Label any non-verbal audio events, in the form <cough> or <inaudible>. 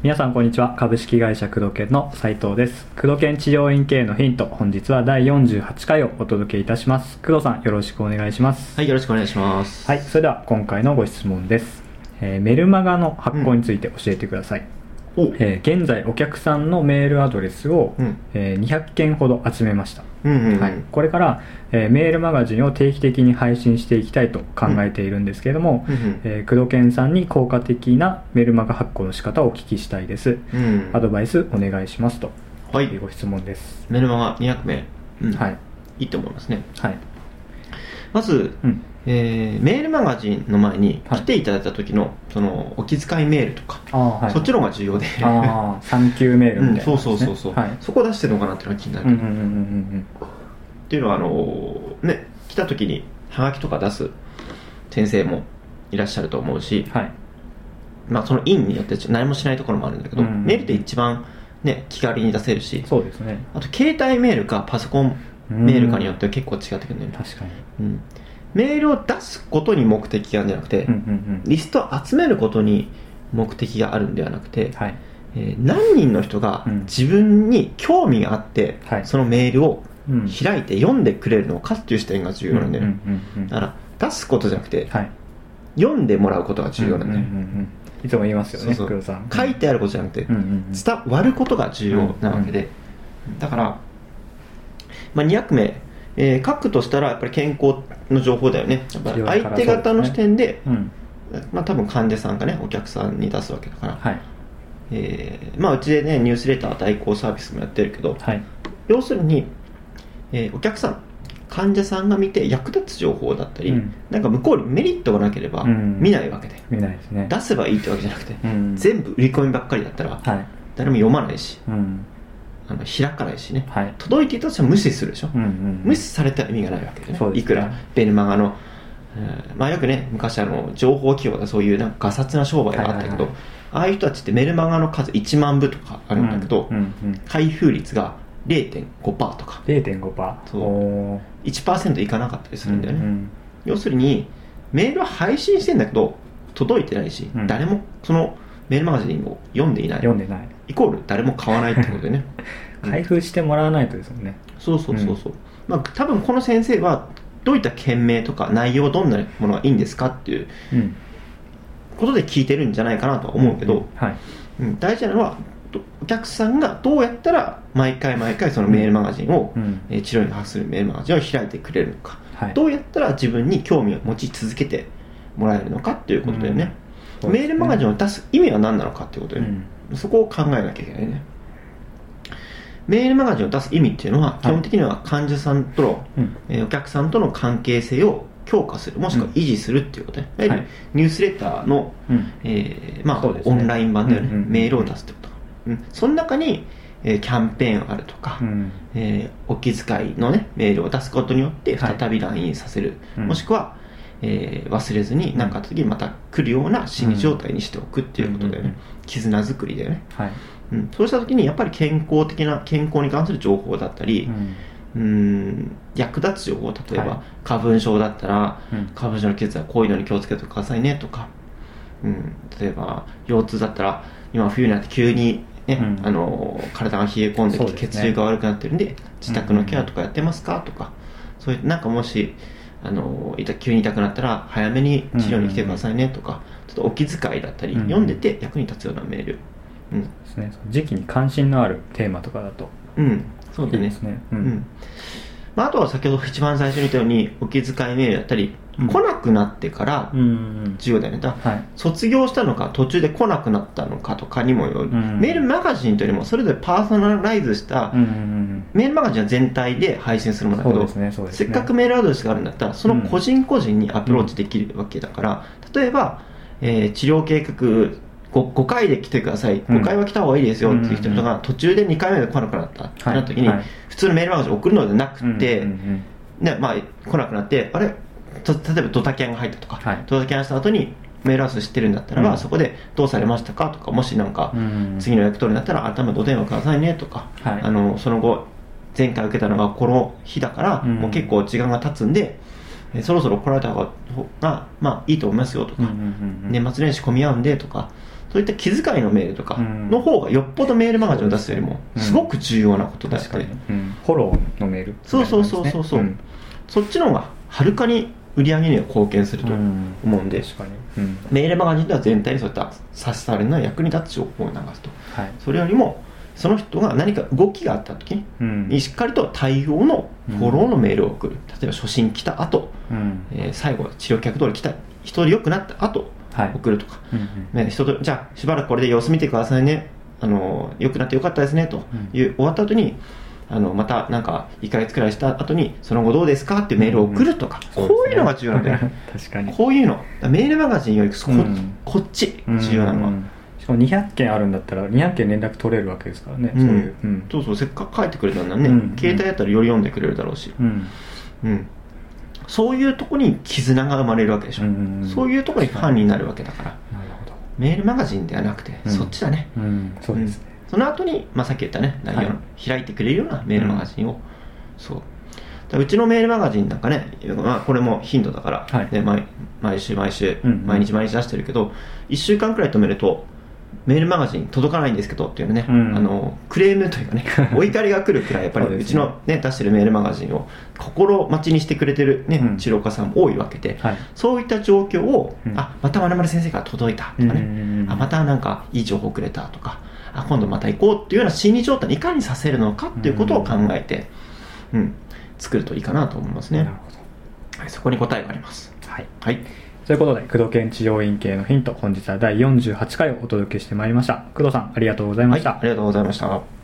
皆さんこんにちは。株式会社工藤研の斉藤です。工藤研治療院経営のヒント本日は第48回をお届けいたします。工藤さんよろしくお願いします。はい、よろしくお願いします。はい。それでは今回のご質問です、えーメルマガの発行について教えてください、おえー現在お客さんのメールアドレスを、うん。えー200件ほど集めました、うんうんうん。はい、これから、えーメールマガジンを定期的に配信していきたいと考えているんですけれども、うんうん。えー工藤健さんに効果的なメルマガ発行の仕方をお聞きしたいです、うん。アドバイスお願いしますと。はい。ご質問です、メルマガ200名。うん。はい。いいと思いますね。はい。まず、うんえーメールマガジンの前にはい。来ていただいた時の、その、お気遣いメールとか、はい。そっちの方が重要で。ああサンキューメールうん、みたいな、そうそうそうそう、はい。そこ出してるのかなっていうのが気になる、うんうんうんうんうんっていうのはあのーね来た時にハガキとか出す先生もいらっしゃると思うし、はい。まあ、その院によって何もしないところもあるんだけど、うんメールって一番ね気軽に出せるしそうですね。あと携帯メールかパソコンメールかによっては結構違ってくるんだよね、確かに。うん、メールを出すことに目的があるんじゃなくて、うんうんリストを集めることに目的があるんではなくてうん、はい。えー何人の人がうん。自分に興味があって、はい。そのメールをうん。開いて読んでくれるのかっていう視点が重要なんだよね、うんうんうんうんだから出すことじゃなくて、はい。読んでもらうことが重要なんだよ、うんうんうんうん。いつも言いますよねそうそう。書いてあることじゃなくて、うんうんうん。伝わることが重要なわけで、だから、まあ、200名、えー書くとしたらやっぱり健康の情報だよね。やっぱり相手方の視点でうん。まあ、多分患者さんがねお客さんに出すわけだから、はい。えーまあ、うちでねニュースレター代行サービスもやってるけどはい。要するに、えーお客さん患者さんが見て役立つ情報だったり、うん。なんか向こうにメリットがなければうん。見ないわけで、見ないですね。出せばいいってわけじゃなくて、うん。全部売り込みばっかりだったらはい。誰も読まないし。うんあの開かないしね。はい。届いていたとしても無視するでしょ、うんうん無視されたら意味がないわけでねですね。いくら。ベルマガの、えーまあ、よくね昔あの情報企業でそういうなんかガサツな商売があったけど、はいはいはい。ああいう人たちってメルマガの数1万部とかあるんだけど、うんうんうん開封率が0.5%とか。0.5%そう。おー。1%いかなかったりするんだよね、うん。要するにメールは配信してんだけど届いてないし、うん。誰もそのメールマガジンを読んでいない。読んでないイコール誰も買わないってことでね。う <laughs> ん開封してもらわないとですもんね。そうそうそうそう、まあ多分この先生はどういった件名とか内容どんなものがいいんですかっていううんことで聞いてるんじゃないかなとは思うけど、はい。うん。大事なのはどお客さんがどうやったら毎回毎回そのメールマガジンを、うん。えー治療に発するメールマガジンを開いてくれるのか、はい。どうやったら自分に興味を持ち続けてもらえるのかっていうことだよね,、うん。メールマガジンを出す意味は何なのかっていうことだよね、うんそこを考えなきゃいけないね。メールマガジンを出す意味っていうのは基本的には患者さんとの、うん。えーお客さんとの関係性を強化するもしくは維持するっていうことね、はい。ニュースレターの、うん。えーまオンライン版だよね、メールを出すってこと、うん、その中に、えーキャンペーンあるとか、うん。えーお気遣いのねメールを出すことによってはい。再び LINE させる、うん。もしくは、えー忘れずに何かあった時にまた来るような心理状態にしておくっていうことだよね、絆作りだよね、はい。うん、そうした時にやっぱり健康的な健康に関する情報だったり、うん。役立つ情報例えば、はい。花粉症だったら、うん。花粉症の季節はこういうのに気をつけてくださいねとか、うん、例えば腰痛だったら今冬になって急に、ねうん。あの体が冷え込んで血流が悪くなってるんで自宅のケアとかやってますか？とか。そういうなんかもしあの痛急に痛くなったら早めに治療に来てくださいねとか、ちょっとお気遣いだったり、うん。読んでて役に立つようなメール、うん。ですね。時期に関心のあるテーマとかだと。うん、そうだね。いいですね。ううん。んまあ、あとは先ほど一番最初に言ったようにお気遣いメールだったり、うん。来なくなってからうん。うん重要だよね。だはい。卒業したのか途中で来なくなったのかとかにもよる、うん。メールマガジンというよりもそれぞれパーソナライズした、うんうんうんメールマガジンは全体で配信するものだけどねね。せっかくメールアドレスがあるんだったらその個人個人にアプローチできるわけだから、例えば、えー治療計画 5, 5回で来てください、うん。5回は来た方がいいですよっていう人が途中で2回目で来なくなったってなった時に、はい。普通のメールマガジンを送るのではなくて、うんうんねまあ、来なくなってあれ？と例えばドタキャンが入ったとか、はい。ドタキャンした後にメールアドレス知ってるんだったらば、うん。そこでどうされましたかとかもしなんか、うんうん次の役取りになったら頭でお電話くださいねとか、はい。あのその後前回受けたのがこの日だから、うん。もう結構時間が経つんで、えーそろそろ来られた方が、まあいいと思いますよとか、年末年始混み合うんでとか、そういった気遣いのメールとかうん。の方がよっぽどメールマガジンを出すよりも、うん。すごく重要なことだって確かに、うん。フォローのメールそうそうそうそうそう、ん。そっちの方がはるかに売り上げには貢献するとうん思うん。で、うん。メールマガジンでは全体にそういった差し障りの役に立つ情報を流すと。はい。それよりもその人が何か動きがあった時うん。にしっかりと対応のフォローのメールを送る、例えば初診来た後、うん。えー最後治療客通り来た。人よくなった後はい。送るとか、うんうん。ね、人とじゃあしばらくこれで様子見てくださいね。あの良くなってよかったですねという、終わった後にあのまたなんか1ヶ月くらいした後にその後どうですかっていうメールを送るとか、うん。こういうのが重要なんだよ。<laughs> 確かに。こういうの。メールマガジンよりこ,、うん。こっち重要なのは、うんしかも200件あるんだったら200件連絡取れるわけですからね、うん。そういう、うん。そうそうせっかく書いてくれたんだね、うん。携帯だったらより読んでくれるだろうし、うん。うん、そういうとこに絆が生まれるわけでしょ、うんそういうとこにファンになるわけだから。なるほど、メールマガジンではなくて、うん。そっちだね。うん、そうですね、うん。その後に、まあ、さっき言ったね内容の、はい開いてくれるようなメールマガジンを、そう。うちのメールマガジンなんかね、まあ、これも頻度だから、はい。ね、毎毎週毎週、うんうん。毎日毎日出してるけど1週間くらい止めるとメールマガジン届かないんですけどっていうね、うん。あのクレームというかねお怒りが来るくらいやっぱりそうちの、ね、出してるメールマガジンを心待ちにしてくれてる、ねうん。治療家さんも多いわけで、はい。そういった状況を、うん。あまたまる先生から届いたとかね、うんうんうんあまたなんかいい情報くれたとかあ今度また行こうっていうような心理状態にいかにさせるのかっていうことを考えて、うん。作るといいかなと思いますね。なる、ほはい、そこに答えがあります。どはい。はいということで工藤研治療院系のヒント本日は第48回をお届けしてまいりました。工藤さんありがとうございました、はい、ありがとうございました。